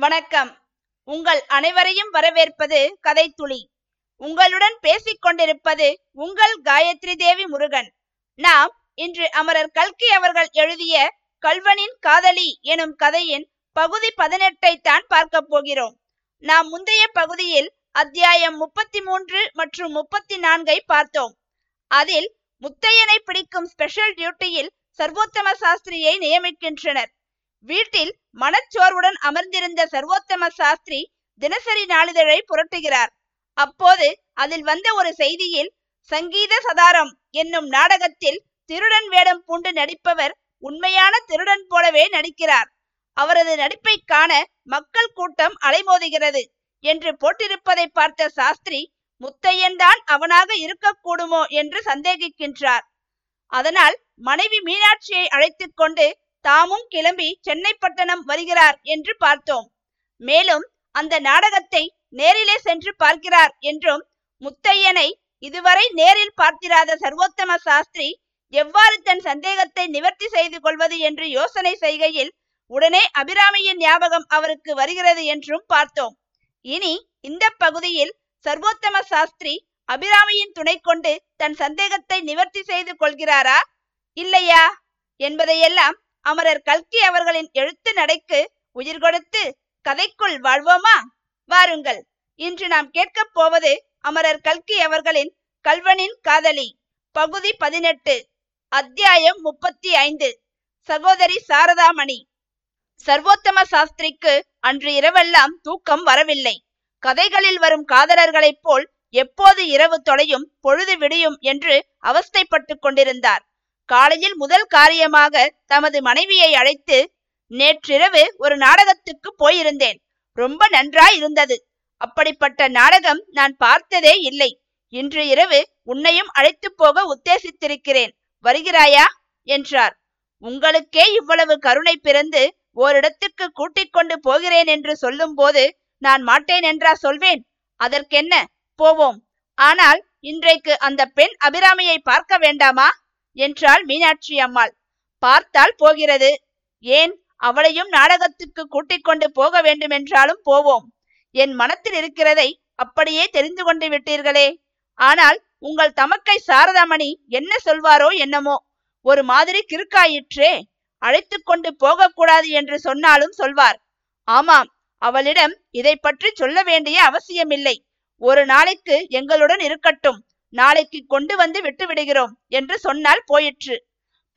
வணக்கம். உங்கள் அனைவரையும் வரவேற்பது கதைத்துளி. உங்களுடன் பேசிக் கொண்டிருப்பது உங்கள் காயத்ரி தேவி முருகன். நாம் இன்று அமரர் கல்கி அவர்கள் எழுதிய கல்வனின் காதலி எனும் கதையின் பகுதி பதினெட்டை தான் பார்க்க போகிறோம். நாம் முந்தைய பகுதியில் அத்தியாயம் முப்பத்தி மூன்று மற்றும் முப்பத்தி நான்கை பார்த்தோம். அதில் முத்தையனை பிடிக்கும் ஸ்பெஷல் டியூட்டியில் சர்வோத்தம சாஸ்திரியை நியமிக்கின்றனர். வீட்டில் மனச்சோர்வுடன் அமர்ந்திருந்த சர்வோத்தம சாஸ்திரி தினசரி நாளிதழை புரட்டுகிறார். அப்போது அதில் வந்த ஒரு செய்தியில் சங்கீத சதாரம் என்னும் நாடகத்தில் திருடன் வேடம் பூண்டு நடிப்பவர் உண்மையான திருடன் போலவே நடிக்கிறார். அவரது நடிப்பை காண மக்கள் கூட்டம் அலைமோதுகிறது என்று போட்டிருப்பதை பார்த்த சாஸ்திரி முத்தையன் தான் அவனாக இருக்கக்கூடுமோ என்று சந்தேகிக்கின்றார். அதனால் மனைவி மீனாட்சியை அழைத்து கொண்டு தாமும் கிளம்பி சென்னை பட்டணம் வருகிறார் என்று பார்த்தோம். மேலும் அந்த நாடகத்தை நேரிலே சென்று பார்க்கிறார் என்றும் முத்தையனை இதுவரை நேரில் பார்த்திராத சர்வோத்தம சாஸ்திரி எவ்வாறு தன் சந்தேகத்தை நிவர்த்தி செய்து கொள்வது என்று யோசனை செய்கையில் உடனே அபிராமியின் ஞாபகம் அவருக்கு வருகிறது என்றும் பார்த்தோம். இனி இந்த பகுதியில் சர்வோத்தம சாஸ்திரி அபிராமியின் துணை கொண்டு தன் சந்தேகத்தை நிவர்த்தி செய்து கொள்கிறாரா இல்லையா என்பதையெல்லாம் அமரர் கல்கி அவர்களின் எழுத்து நடைக்கு உயிர் கொடுத்து கதைக்குள் வாழ்வோமா? வாருங்கள். இன்று நாம் கேட்கப் போவது அமரர் கல்கி அவர்களின் கல்வனின் காதலி. பகுதி பதினெட்டு அத்தியாயம் முப்பத்தி ஐந்து சகோதரி சாரதாமணி. சர்வோத்தம சாஸ்திரிக்கு அன்று இரவெல்லாம் தூக்கம் வரவில்லை. கதைகளில் வரும் காதலர்களைப் போல் எப்போது இரவு தொலையும் பொழுது விடியும் என்று அவஸ்தைப்பட்டு கொண்டிருந்தார். காலையில் முதல் காரியமாக தமது மனைவியை அழைத்து நேற்றிரவு ஒரு நாடகத்துக்கு போயிருந்தேன். ரொம்ப நன்றாய் இருந்தது அப்படிப்பட்ட நாடகம் நான் பார்த்ததே இல்லை. இன்று இரவு உன்னையும் அழைத்து போக உத்தேசித்திருக்கிறேன். வருகிறாயா? என்றார். உங்களுக்கே இவ்வளவு கருணை பிறந்து ஓரிடத்துக்கு கூட்டிக் கொண்டு போகிறேன் என்று சொல்லும்போது நான் மாட்டேன் என்றா சொல்வேன்? அதற்கென்ன? போவோம். ஆனால் இன்றைக்கு அந்த பெண் அபிராமியை பார்க்க வேண்டாமா? என்றாள் மீனாட்சி அம்மாள். பார்த்தால் போகிறது. ஏன் அவளையும் நாடகத்துக்கு கூட்டிக் கொண்டு போக வேண்டுமென்றாலும் போவோம். என் மனத்தில் இருக்கிறதை அப்படியே தெரிந்து கொண்டு விட்டீர்களே. ஆனால் உங்கள் தமக்கை சாரதாமணி என்ன சொல்வாரோ என்னமோ. ஒரு மாதிரி கிறுக்காயிற்றே. அழைத்து கொண்டு போகக்கூடாது என்று சொன்னாலும் சொல்வார். ஆமாம் அவளிடம் இதை பற்றி சொல்ல வேண்டிய அவசியமில்லை. ஒரு நாளைக்கு எங்களுடன் இருக்கட்டும். நாளைக்கு கொண்டு வந்து விட்டு விடுகிறோம் என்று சொன்னால் போயிற்று.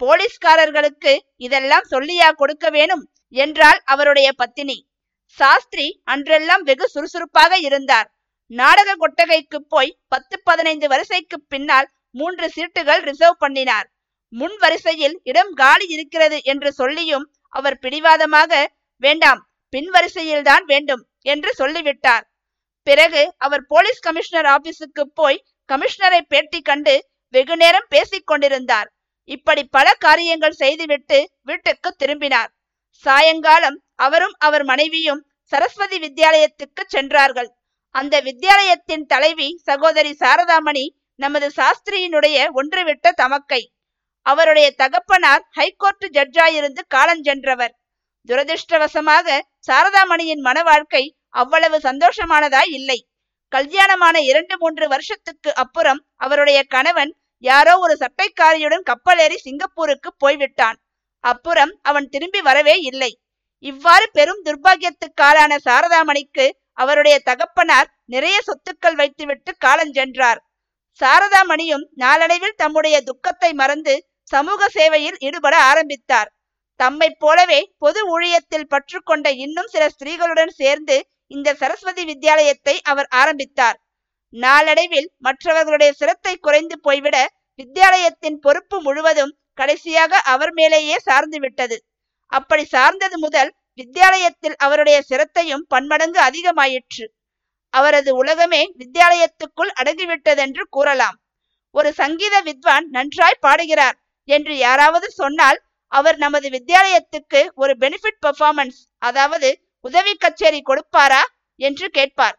போலீஸ்காரர்களுக்கு இதெல்லாம் சொல்லியா கொடுக்க வேணும் என்றாள் அவருடைய பத்தினி. சாஸ்திரி அன்றெல்லாம் வெகு சுறுசுறுப்பாக இருந்தார். நாடக கொட்டகைக்கு போய் பத்து பதினைந்து வரிசைக்கு பின்னால் மூன்று சீட்டுகள் ரிசர்வ் பண்ணினார். முன் வரிசையில் இடம் காலி இருக்கிறது என்று சொல்லியும் அவர் பிடிவாதமாக வேண்டாம் பின் வரிசையில்தான் வேண்டும் என்று சொல்லிவிட்டார். பிறகு அவர் போலீஸ் கமிஷனர் ஆபீஸுக்கு போய் கமிஷனரை பேட்டி கண்டு வெகு நேரம் பேசிக் கொண்டிருந்தார். இப்படி பல காரியங்கள் செய்துவிட்டு வீட்டுக்கு திரும்பினார். சாயங்காலம் அவரும் அவர் மனைவியும் சரஸ்வதி வித்யாலயத்துக்கு சென்றார்கள். அந்த வித்யாலயத்தின் தலைவி சகோதரி சாரதாமணி நமது சாஸ்திரியினுடைய ஒன்றுவிட்ட தமக்கை. அவருடைய தகப்பனார் ஹைகோர்ட் ஜட்ஜாயிருந்து காலஞ்சென்றவர் துரதிருஷ்டவசமாக சாரதாமணியின் மன வாழ்க்கை அவ்வளவு சந்தோஷமானதாய் இல்லை. கல்யாணமான இரண்டு மூன்று வருஷத்துக்கு அப்புறம் அவருடைய கணவன் யாரோ ஒரு சட்டைக்காரியுடன் கப்பலேறி சிங்கப்பூருக்கு போய்விட்டான். அப்புறம் அவன் திரும்பி வரவே இல்லை. இவ்வாறு பெரும் துர்பாகியத்துக்காலான சாரதாமணிக்கு அவருடைய தகப்பனார் நிறைய சொத்துக்கள் வைத்துவிட்டு காலஞ்சென்றார் சாரதாமணியும் நாளடைவில் தம்முடைய துக்கத்தை மறந்து சமூக சேவையில் ஈடுபட ஆரம்பித்தார். தம்மை போலவே பொது ஊழியத்தில் பற்று கொண்ட இன்னும் சில ஸ்திரீகளுடன் சேர்ந்து இந்த சரஸ்வதி வித்யாலயத்தை அவர் ஆரம்பித்தார். நாளடைவில் மற்றவர்களுடைய சிரத்தை குறைந்து போய்விட வித்யாலயத்தின் பொறுப்பு முழுவதும் கடைசியாக அவர் மேலேயே சார்ந்து விட்டது. அப்படி சார்ந்தது முதல் வித்யாலயத்தில் அவருடைய சிரத்தையும் பன்மடங்கு அதிகமாயிற்று. அவரது உலகமே வித்யாலயத்துக்குள் அடங்கிவிட்டதென்று கூறலாம். ஒரு சங்கீத வித்வான் நன்றாய் பாடுகிறார் என்று யாராவது சொன்னால் அவர் நமது வித்யாலயத்துக்கு ஒரு பெனிஃபிட் பெர்ஃபார்மன்ஸ் அதாவது உதவி கச்சேரி கொடுப்பாரா என்று கேட்பார்.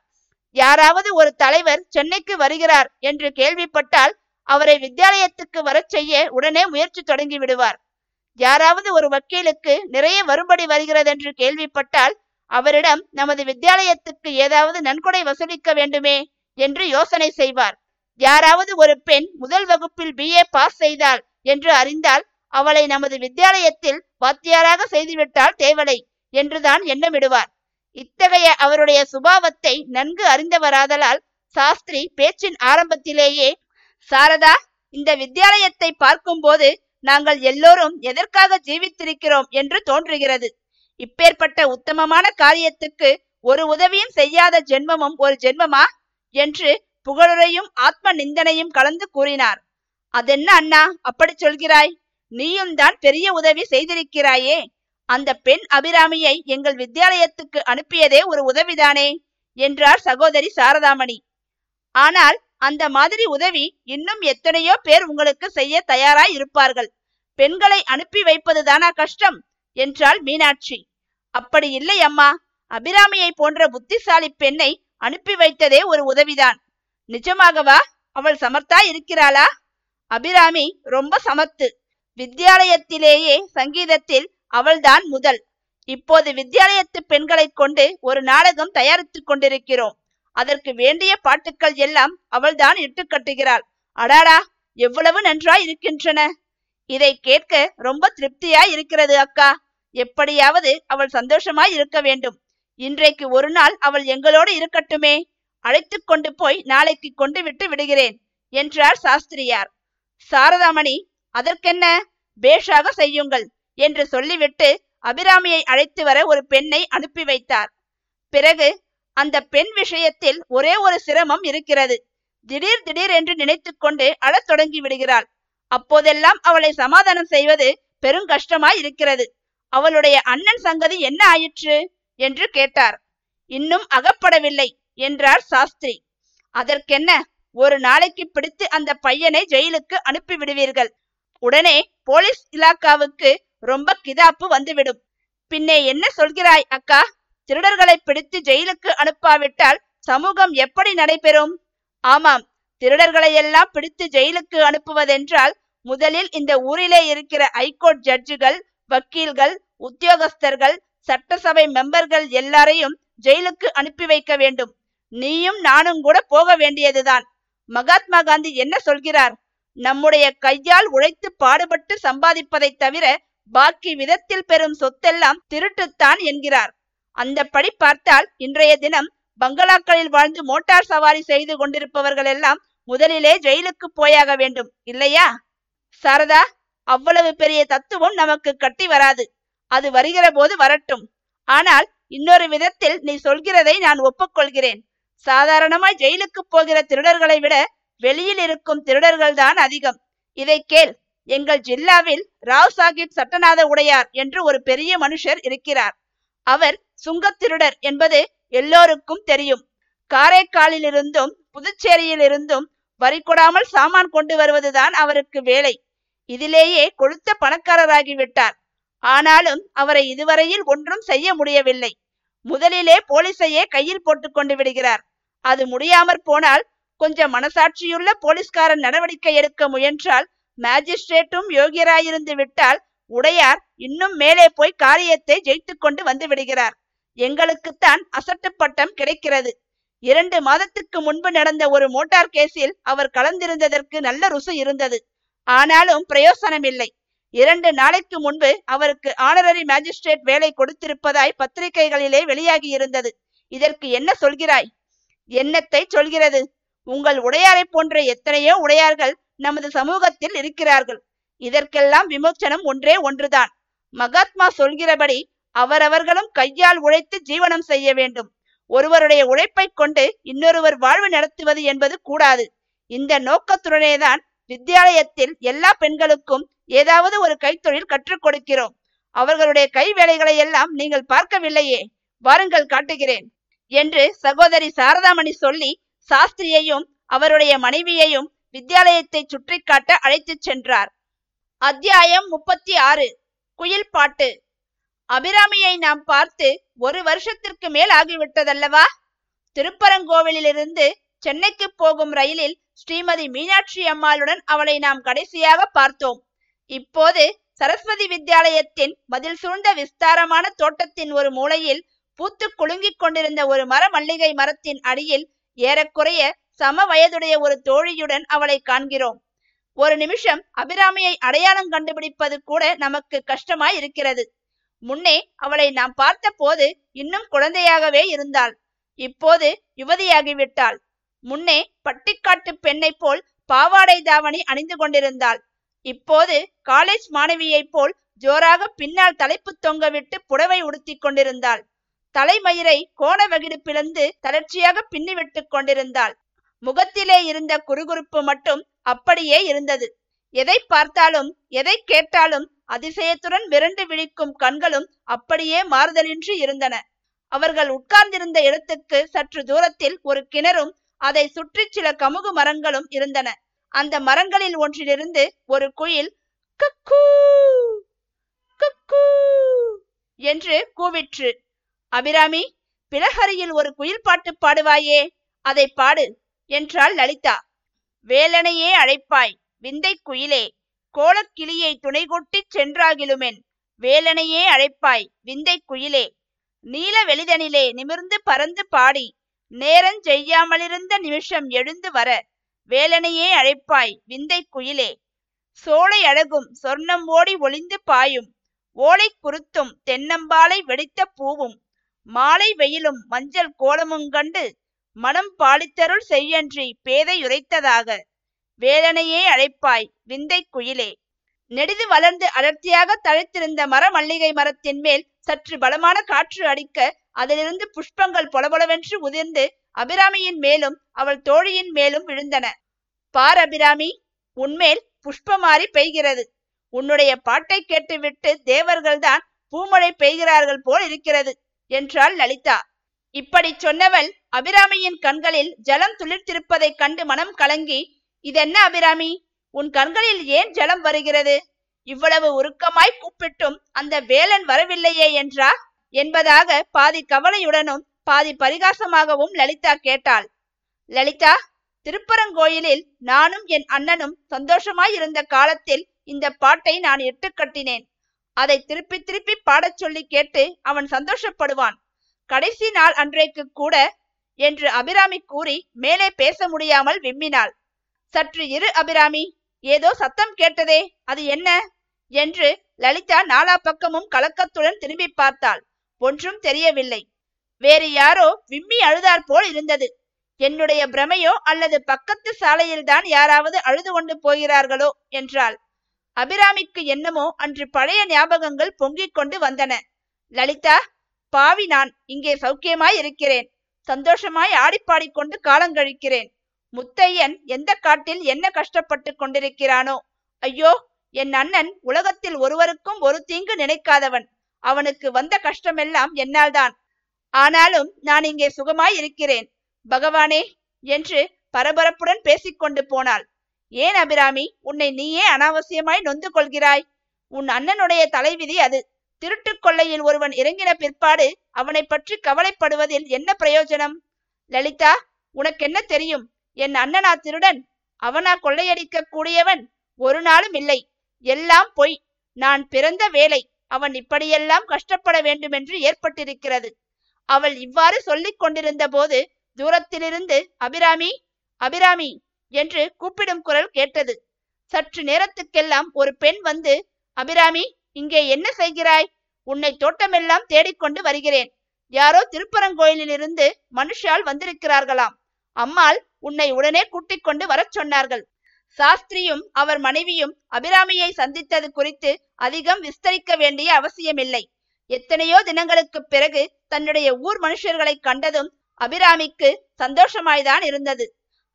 யாராவது ஒரு தலைவர் சென்னைக்கு வருகிறார் என்று கேள்விப்பட்டால் அவரை வித்தியாலயத்துக்கு வரச் செய்ய உடனே முயற்சி தொடங்கி விடுவார். யாராவது ஒரு வக்கீலுக்கு நிறைய வரும்படி வருகிறது என்று கேள்விப்பட்டால் அவரிடம் நமது வித்தியாலயத்துக்கு ஏதாவது நன்கொடை வசூலிக்க வேண்டுமே என்று யோசனை செய்வார். யாராவது ஒரு பெண் முதல் வகுப்பில் பிஏ பாஸ் செய்தாள் என்று அறிந்தால் அவளை நமது வித்தியாலயத்தில் வாத்தியாராக செய்துவிட்டால் தேவலை. என்றுதான் எண்ணமிடுவார். இத்தகைய அவருடைய சுபாவத்தை நன்கு அறிந்தவராதலால் சாஸ்திரி பேச்சின் ஆரம்பத்திலேயே சாரதா இந்த வித்தியாலயத்தை பார்க்கும்போது நாங்கள் எல்லோரும் எதற்காக ஜீவித்திருக்கிறோம் என்று தோன்றுகிறது. இப்பேற்பட்ட உத்தமமான காரியத்துக்கு ஒரு உதவியும் செய்யாத ஜென்மமும் ஒரு ஜென்மமா? என்று புகழுரையும் ஆத்ம நிந்தனையும் கலந்து கூறினார். அதென்ன அண்ணா அப்படி சொல்கிறாய்? நீயும் தான் பெரிய உதவி செய்திருக்கிறாயே! அந்த பெண் அபிராமியை எங்கள் வித்யாலயத்துக்கு அனுப்பியதே ஒரு உதவிதானே? என்றார் சகோதரி சாரதாமணி. ஆனால் அந்த மாதிரி உதவி இன்னும் எத்தனையோ பேர் உங்களுக்கு செய்ய தயாராய் இருப்பார்கள். பெண்களை அனுப்பி வைப்பதுதானா கஷ்டம்? என்றாள் மீனாட்சி. அப்படி இல்லை அம்மா. அபிராமியை போன்ற புத்திசாலி பெண்ணை அனுப்பி வைத்ததே ஒரு உதவிதான். நிஜமாகவா? அவள் சமர்த்தா இருக்கிறாளா? அபிராமி ரொம்ப சமத்து வித்தியாலயத்திலேயே சங்கீதத்தில் அவள்தான் முதல். இப்போது வித்தியாலயத்து பெண்களை கொண்டு ஒரு நாடகம் தயாரித்துக் கொண்டிருக்கிறோம். அதற்கு வேண்டிய பாட்டுக்கள் எல்லாம் அவள்தான் இட்டு கட்டுகிறாள். அடாடா எவ்வளவு நன்றாய் இருக்கின்றன. இதை கேட்க ரொம்ப திருப்தியாய் இருக்கிறது அக்கா. எப்படியாவது அவள் சந்தோஷமாய் இருக்க வேண்டும். இன்றைக்கு ஒரு நாள் அவள் எங்களோடு இருக்கட்டுமே. அழைத்து கொண்டு போய் நாளைக்கு கொண்டு விட்டு விடுகிறேன் என்றார் சாஸ்திரியார். சாரதாமணி அதற்கென்ன? பேஷாக செய்யுங்கள். என்று சொல்லிவிட்டு அபிராமியை அழைத்து வர ஒரு பெண்ணை அனுப்பி வைத்தார். பிறகு அந்த பெண் விஷயத்தில் ஒரே ஒரு சிரமம் இருக்கிறது. திடீர் திடீர் என்று நினைத்து கொண்டு அழத் தொடங்கி விடுகிறாள். அப்போதெல்லாம் அவளை சமாதானம் செய்வது பெரும் கஷ்டமாய் இருக்கிறது. அவளுடைய அண்ணன் சங்கதி என்ன ஆயிற்று? என்று கேட்டார். இன்னும் அகப்படவில்லை என்றார் சாஸ்திரி. அதற்கென்ன? ஒரு நாளைக்கு பிடித்து அந்த பையனை ஜெயிலுக்கு அனுப்பி விடுவீர்கள் உடனே போலீஸ் இலாக்காவுக்கு ரொம்ப கிதாப்பு வந்துவிடும். பின்னே என்ன சொல்கிறாய் அக்கா? திருடர்களை பிடித்து ஜெயிலுக்கு அனுப்பாவிட்டால் சமூகம் எப்படி நடைபெறும்? ஆமாம் திருடர்களை எல்லாம் பிடித்து ஜெயிலுக்கு அனுப்புவதென்றால் முதலில் இந்த ஊரிலே இருக்கிற ஐகோர்ட் ஜட்ஜுகள் வக்கீல்கள் உத்தியோகஸ்தர்கள் சட்டசபை மெம்பர்கள் எல்லாரையும் ஜெயிலுக்கு அனுப்பி வைக்க வேண்டும். நீயும் நானும் கூட போக வேண்டியதுதான். மகாத்மா காந்தி என்ன சொல்கிறார்? நம்முடைய கையால் உழைத்து பாடுபட்டு சம்பாதிப்பதை தவிர பாக்கி விதத்தில் பெறும் சொத்தெல்லாம் திருட்டுத்தான் என்கிறார். அந்த படி பார்த்தால் இன்றைய தினம் பங்களாக்களில் வாழ்ந்து மோட்டார் சவாரி செய்து கொண்டிருப்பவர்கள் எல்லாம் முதலிலே ஜெயிலுக்கு போயாக வேண்டும் இல்லையா? சாரதா அவ்வளவு பெரிய தத்துவம் நமக்கு கட்டி வராது. அது வருகிற போது வரட்டும். ஆனால் இன்னொரு விதத்தில் நீ சொல்கிறதை நான் ஒப்புக்கொள்கிறேன். சாதாரணமாய் ஜெயிலுக்கு போகிற திருடர்களை விட வெளியில் இருக்கும் திருடர்கள் தான் அதிகம். இதை கேள். எங்கள் ஜில்லாவில் ராவ் சாஹிப் சட்டநாத உடையார் என்று ஒரு பெரிய மனுஷர் இருக்கிறார். அவர் சுங்கத்திருடர் என்பது எல்லோருக்கும் தெரியும். காரைக்காலிலிருந்தும் புதுச்சேரியிலிருந்தும் வரி கொடாமல் சாமான் கொண்டு வருவதுதான் அவருக்கு வேலை. இதிலேயே கொழுத்த பணக்காரராகிவிட்டார். ஆனாலும் அவரை இதுவரையில் ஒன்றும் செய்ய முடியவில்லை. முதலிலே போலீஸையே கையில் போட்டு கொண்டு விடுகிறார். அது முடியாமற் போனால் கொஞ்சம் மனசாட்சியுள்ள போலீஸ்காரன் நடவடிக்கை எடுக்க முயன்றால் மேஜிஸ்ட்ரேட்டும் யோகியராயிருந்து விட்டால் உடையார் இன்னும் மேலே போய் காரியத்தை ஜெயித்து கொண்டு வந்து விடுகிறார். எங்களுக்குத்தான் அசட்டு பட்டம் கிடைக்கிறது. இரண்டு மாதத்துக்கு முன்பு நடந்த ஒரு மோட்டார் கேஸில் அவர் கலந்திருந்ததற்கு நல்ல ருசு இருந்தது. ஆனாலும் பிரயோசனமில்லை. இரண்டு நாளைக்கு முன்பு அவருக்கு ஆனரரி மேஜிஸ்ட்ரேட் வேலை கொடுத்திருப்பதாய் பத்திரிகைகளிலே வெளியாகி இருந்தது. இதற்கு என்ன சொல்கிறாய்? என்னத்தை சொல்கிறது? உங்கள் உடையாரை போன்ற எத்தனையோ உடையார்கள் நமது சமூகத்தில் இருக்கிறார்கள். இதற்கெல்லாம் விமோச்சனம் ஒன்றே ஒன்றுதான். மகாத்மா சொல்கிறபடி அவரவர்களும் கையால் உழைத்து ஜீவனம் செய்ய வேண்டும். ஒருவருடைய உழைப்பை கொண்டு இன்னொருவர் வாழ்வு நடத்துவது என்பது கூடாது. இந்த நோக்கத்துடனேதான் வித்தியாலயத்தில் எல்லா பெண்களுக்கும் ஏதாவது ஒரு கைத்தொழில் கற்றுக் கொடுக்கிறோம். அவர்களுடைய கை வேலைகளை எல்லாம் நீங்கள் பார்க்கவில்லையே. வாருங்கள் காட்டுகிறேன் என்று சகோதரி சாரதாமணி சொல்லி சாஸ்திரியையும் அவருடைய மனைவியையும் வித்தியாலயத்தை சுற்றி காட்ட அழைத்துச் சென்றார். அத்தியாயம் முப்பத்தி ஆறு குயில் பாட்டு. அபிராமியை நாம் பார்த்து ஒரு வருஷத்திற்கு மேல் ஆகிவிட்டதல்லவா? திருப்பரங்கோவிலிருந்து சென்னைக்கு போகும் ரயிலில் ஸ்ரீமதி மீனாட்சி அம்மாளுடன் அவளை நாம் கடைசியாக பார்த்தோம். இப்போது சரஸ்வதி வித்யாலயத்தின் மதில் சூழ்ந்த விஸ்தாரமான தோட்டத்தின் ஒரு மூலையில் பூத்து குலுங்கிக் கொண்டிருந்த ஒரு மர மல்லிகை மரத்தின் அடியில் ஏறக்குறைய சம வயதுடைய ஒரு தோழியுடன் அவளை காண்கிறோம். ஒரு நிமிஷம் அபிராமியை அடையாளம் கண்டுபிடிப்பது கூட நமக்கு கஷ்டமாய் இருக்கிறது. முன்னே அவளை நாம் பார்த்த போது இன்னும் குழந்தையாகவே இருந்தாள். இப்போது யுவதியாகிவிட்டாள். முன்னே பட்டிக்காட்டு பெண்ணை போல் பாவாடை தாவணி அணிந்து கொண்டிருந்தாள். இப்போது காலேஜ் மாணவியைப் போல் ஜோராக பின்னால் தலைப்பு தொங்கவிட்டு புடவை உடுத்தி கொண்டிருந்தாள். தலைமயிரை கோண வகிடு பிளந்து தளர்ச்சியாக பின்னிவிட்டு கொண்டிருந்தாள். முகத்திலே இருந்த குறுகுறுப்பு மட்டும் அப்படியே இருந்தது. எதை பார்த்தாலும் எதை கேட்டாலும் அதிசயத்துடன் விரண்டு விழிக்கும் கண்களும் அப்படியே மாறுதலின்றி இருந்தன. அவர்கள் உட்கார்ந்திருந்த இடத்துக்கு சற்று தூரத்தில் ஒரு கிணறும் அதை சுற்றி சில கமுகு மரங்களும் இருந்தன. அந்த மரங்களில் ஒன்றிலிருந்து ஒரு குயில் கக்கூ கக்கூ என்று கூவிற்று. அபிராமி பிலஹரியில் ஒரு குயில் பாட்டு பாடுவாயே அதை பாடு. என்றாள் லலிதா. வேலனையே அழைப்பாய் விந்தை குயிலே கோலக்கிளியை துணைகொட்டிச் சென்றாகிலுமென். வேலனையே அழைப்பாய் விந்தை குயிலே நீல வெளிதனிலே நிமிர்ந்து பறந்து பாடி நேரஞ் செய்யாமலிருந்த நிமிஷம் எழுந்து வர வேலனையே அழைப்பாய் விந்தை குயிலே. சோலை அழகும் சொர்ணம் ஓடி ஒளிந்து பாயும் ஓலை குருத்தும் தென்னம்பாலை வெடித்த பூவும் மாலை வெயிலும் மஞ்சள் கோலமும் கண்டு மனம் பாலித்தருள் செய்யன்றி பேதை உரைத்ததாக. வேதனையே அழைப்பாய் விந்தை குயிலே. நெடிது வளர்ந்து அடர்த்தியாக தழைத்திருந்த மர மல்லிகை மரத்தின் மேல் சற்று பலமான காற்று அடிக்க அதிலிருந்து புஷ்பங்கள் பொலபொலவென்று உதிர்ந்து அபிராமியின் மேலும் அவள் தோழியின் மேலும் விழுந்தன. பார் அபிராமி உன்மேல் புஷ்பமாறி பெய்கிறது. உன்னுடைய பாட்டை கேட்டுவிட்டு தேவர்கள்தான் பூமழை பெய்கிறார்கள் போல் இருக்கிறது என்றாள் லலிதா. இப்படி சொன்னவள் அபிராமியின் கண்களில் ஜலம் துளிர்த்திருப்பதைக் கண்டு மனம் கலங்கி இதென்ன அபிராமி? உன் கண்களில் ஏன் ஜலம் வருகிறது? இவ்வளவு உருக்கமாய் கூப்பிட்டும் அந்த வேலன் வரவில்லையே என்றா? என்பதாக பாதி கவலையுடனும் பாதி பரிகாசமாகவும் லலிதா கேட்டாள். லலிதா திருப்பரங்கோயிலில் நானும் என் அண்ணனும் சந்தோஷமாயிருந்த காலத்தில் இந்த பாட்டை நான் இட்டு கட்டினேன். அதை திருப்பி திருப்பி பாடச் சொல்லி கேட்டு அவன் சந்தோஷப்படுவான். கடைசி நாள் அன்றைக்கு கூட என்று அபிராமி கூறி மேலே பேச முடியாமல் விம்மினாள். சற்று இரு அபிராமி ஏதோ சத்தம் கேட்டதே அது என்ன? என்று லலிதா நாலா பக்கமும் கலக்கத்துடன் திரும்பி பார்த்தாள். ஒன்றும் தெரியவில்லை. வேறு யாரோ விம்மி அழுதார் போல் இருந்தது. என்னுடைய பிரமையோ அல்லது பக்கத்து சாலையில்தான் யாராவது அழுது கொண்டு போகிறார்களோ என்றாள். அபிராமிக்கு என்னமோ அன்று பழைய ஞாபகங்கள் பொங்கிக் கொண்டு வந்தன. லலிதா பாவி நான் இங்கே சௌக்கியமாய் இருக்கிறேன். சந்தோஷமாய் ஆடிப்பாடிக்கொண்டு காலங்கழிக்கிறேன் முத்தையன் எந்த காட்டில் என்ன கஷ்டப்பட்டு கொண்டிருக்கிறானோ? ஐயோ என் அண்ணன் உலகத்தில் ஒருவருக்கும் ஒரு தீங்கு நினைக்காதவன். அவனுக்கு வந்த கஷ்டமெல்லாம் என்னால்தான். ஆனாலும் நான் இங்கே சுகமாய் இருக்கிறேன். பகவானே என்று பரபரப்புடன் பேசிக்கொண்டு போனாள். ஏன் அபிராமி உன்னை நீயே அனாவசியமாய் நொந்து கொள்கிறாய்? உன் அண்ணனுடைய தலைவிதி அது. திருட்டு கொள்ளையில் ஒருவன் இறங்கின பிற்பாடு அவனை பற்றி கவலைப்படுவதில் என்ன பிரயோஜனம்? லலிதா உனக்கென்ன தெரியும்? என் அண்ணனா திருடன் அவனா கொள்ளையடிக்க கூடியவன் ஒரு நாளும் இல்லை. எல்லாம் பொய். நான் பிறந்த வேலை அவன் இப்படியெல்லாம் கஷ்டப்பட வேண்டுமென்று ஏற்பட்டிருக்கிறது. அவள் இவ்வாறு சொல்லிக் கொண்டிருந்த போது தூரத்திலிருந்து அபிராமி அபிராமி என்று கூப்பிடும் குரல் கேட்டது. சற்று நேரத்துக்கெல்லாம் ஒரு பெண் வந்து அபிராமி இங்கே என்ன செய்கிறாய்? உன்னை தோட்டமெல்லாம் தேடிக்கொண்டு வருகிறேன். யாரோ திருப்பரங்கோயிலிலிருந்து மனுஷால் வந்திருக்கிறார்களாம். அம்மாள் உன்னை உடனே கூட்டிக் கொண்டு வரச் சொன்னார்கள். சாஸ்திரியும் அவர் மனைவியும் அபிராமியை சந்தித்தது குறித்து அதிகம் விஸ்தரிக்க வேண்டிய அவசியமில்லை. எத்தனையோ தினங்களுக்கு பிறகு தன்னுடைய ஊர் மனுஷர்களை கண்டதும் அபிராமிக்கு சந்தோஷமாய்தான் இருந்தது.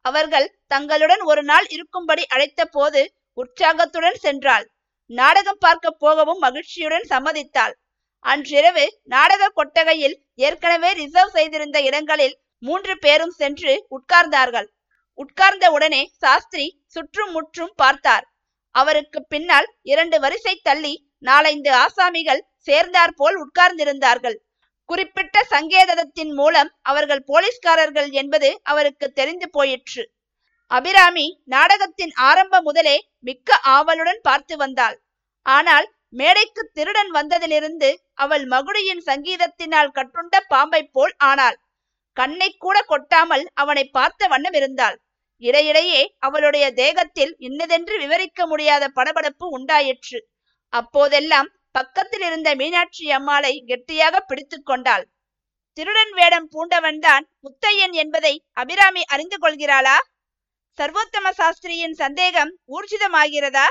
அவர்கள் தங்களுடன் ஒரு நாள் இருக்கும்படி அழைத்த போது உற்சாகத்துடன் சென்றாள். நாடகம் பார்க்க போகவும் மகிழ்ச்சியுடன் சம்மதித்தாள். அன்றிரவு நாடக கொட்டகையில் ஏற்கனவே ரிசர்வ் செய்திருந்த இடங்களில் மூன்று பேரும் சென்று உட்கார்ந்தார்கள். உட்கார்ந்த உடனே சாஸ்திரி சுற்றும் முற்றும் பார்த்தார். அவருக்கு பின்னால் இரண்டு வரிசை தள்ளி நாலைந்து ஆசாமிகள் சேர்ந்தார் போல் உட்கார்ந்திருந்தார்கள். குறிப்பிட்ட சங்கேதத்தின் மூலம் அவர்கள் போலீஸ்காரர்கள் என்பது அவருக்கு தெரிந்து போயிற்று. அபிராமி நாடகத்தின் ஆரம்பம் முதலே மிக்க ஆவலுடன் பார்த்து வந்தாள். ஆனால் மேடைக்கு திருடன் வந்ததிலிருந்து அவள் மகுடியின் சங்கீதத்தினால் கட்டுண்ட பாம்பை போல் ஆனாள். கண்ணை கூட கொட்டாமல் அவனை பார்த்த வண்ணம் இருந்தாள். இடையிடையே அவளுடைய தேகத்தில் இன்னதென்று விவரிக்க முடியாத படபடப்பு உண்டாயிற்று. அப்போதெல்லாம் பக்கத்தில் இருந்த மீனாட்சி அம்மாளை கெட்டியாக பிடித்து கொண்டாள். திருடன் வேடம் பூண்டவன்தான் முத்தையன் என்பதை அபிராமி அறிந்து கொள்கிறாளா? சர்வோத்தம சாஸ்திரியின் சந்தேகம் ஊர்ஜிதமாகிறதா?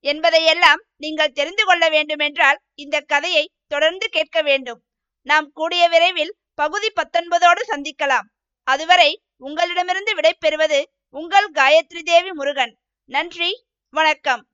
என்பதையெல்லாம் நீங்கள் தெரிந்து கொள்ள வேண்டுமென்றால் இந்த கதையை தொடர்ந்து கேட்க வேண்டும். நாம் கூடிய விரைவில் பகுதி பத்தொன்பதோடு சந்திக்கலாம். அதுவரை உங்களிடமிருந்து விடை பெறுவது உங்கள் காயத்ரி தேவி முருகன். நன்றி வணக்கம்.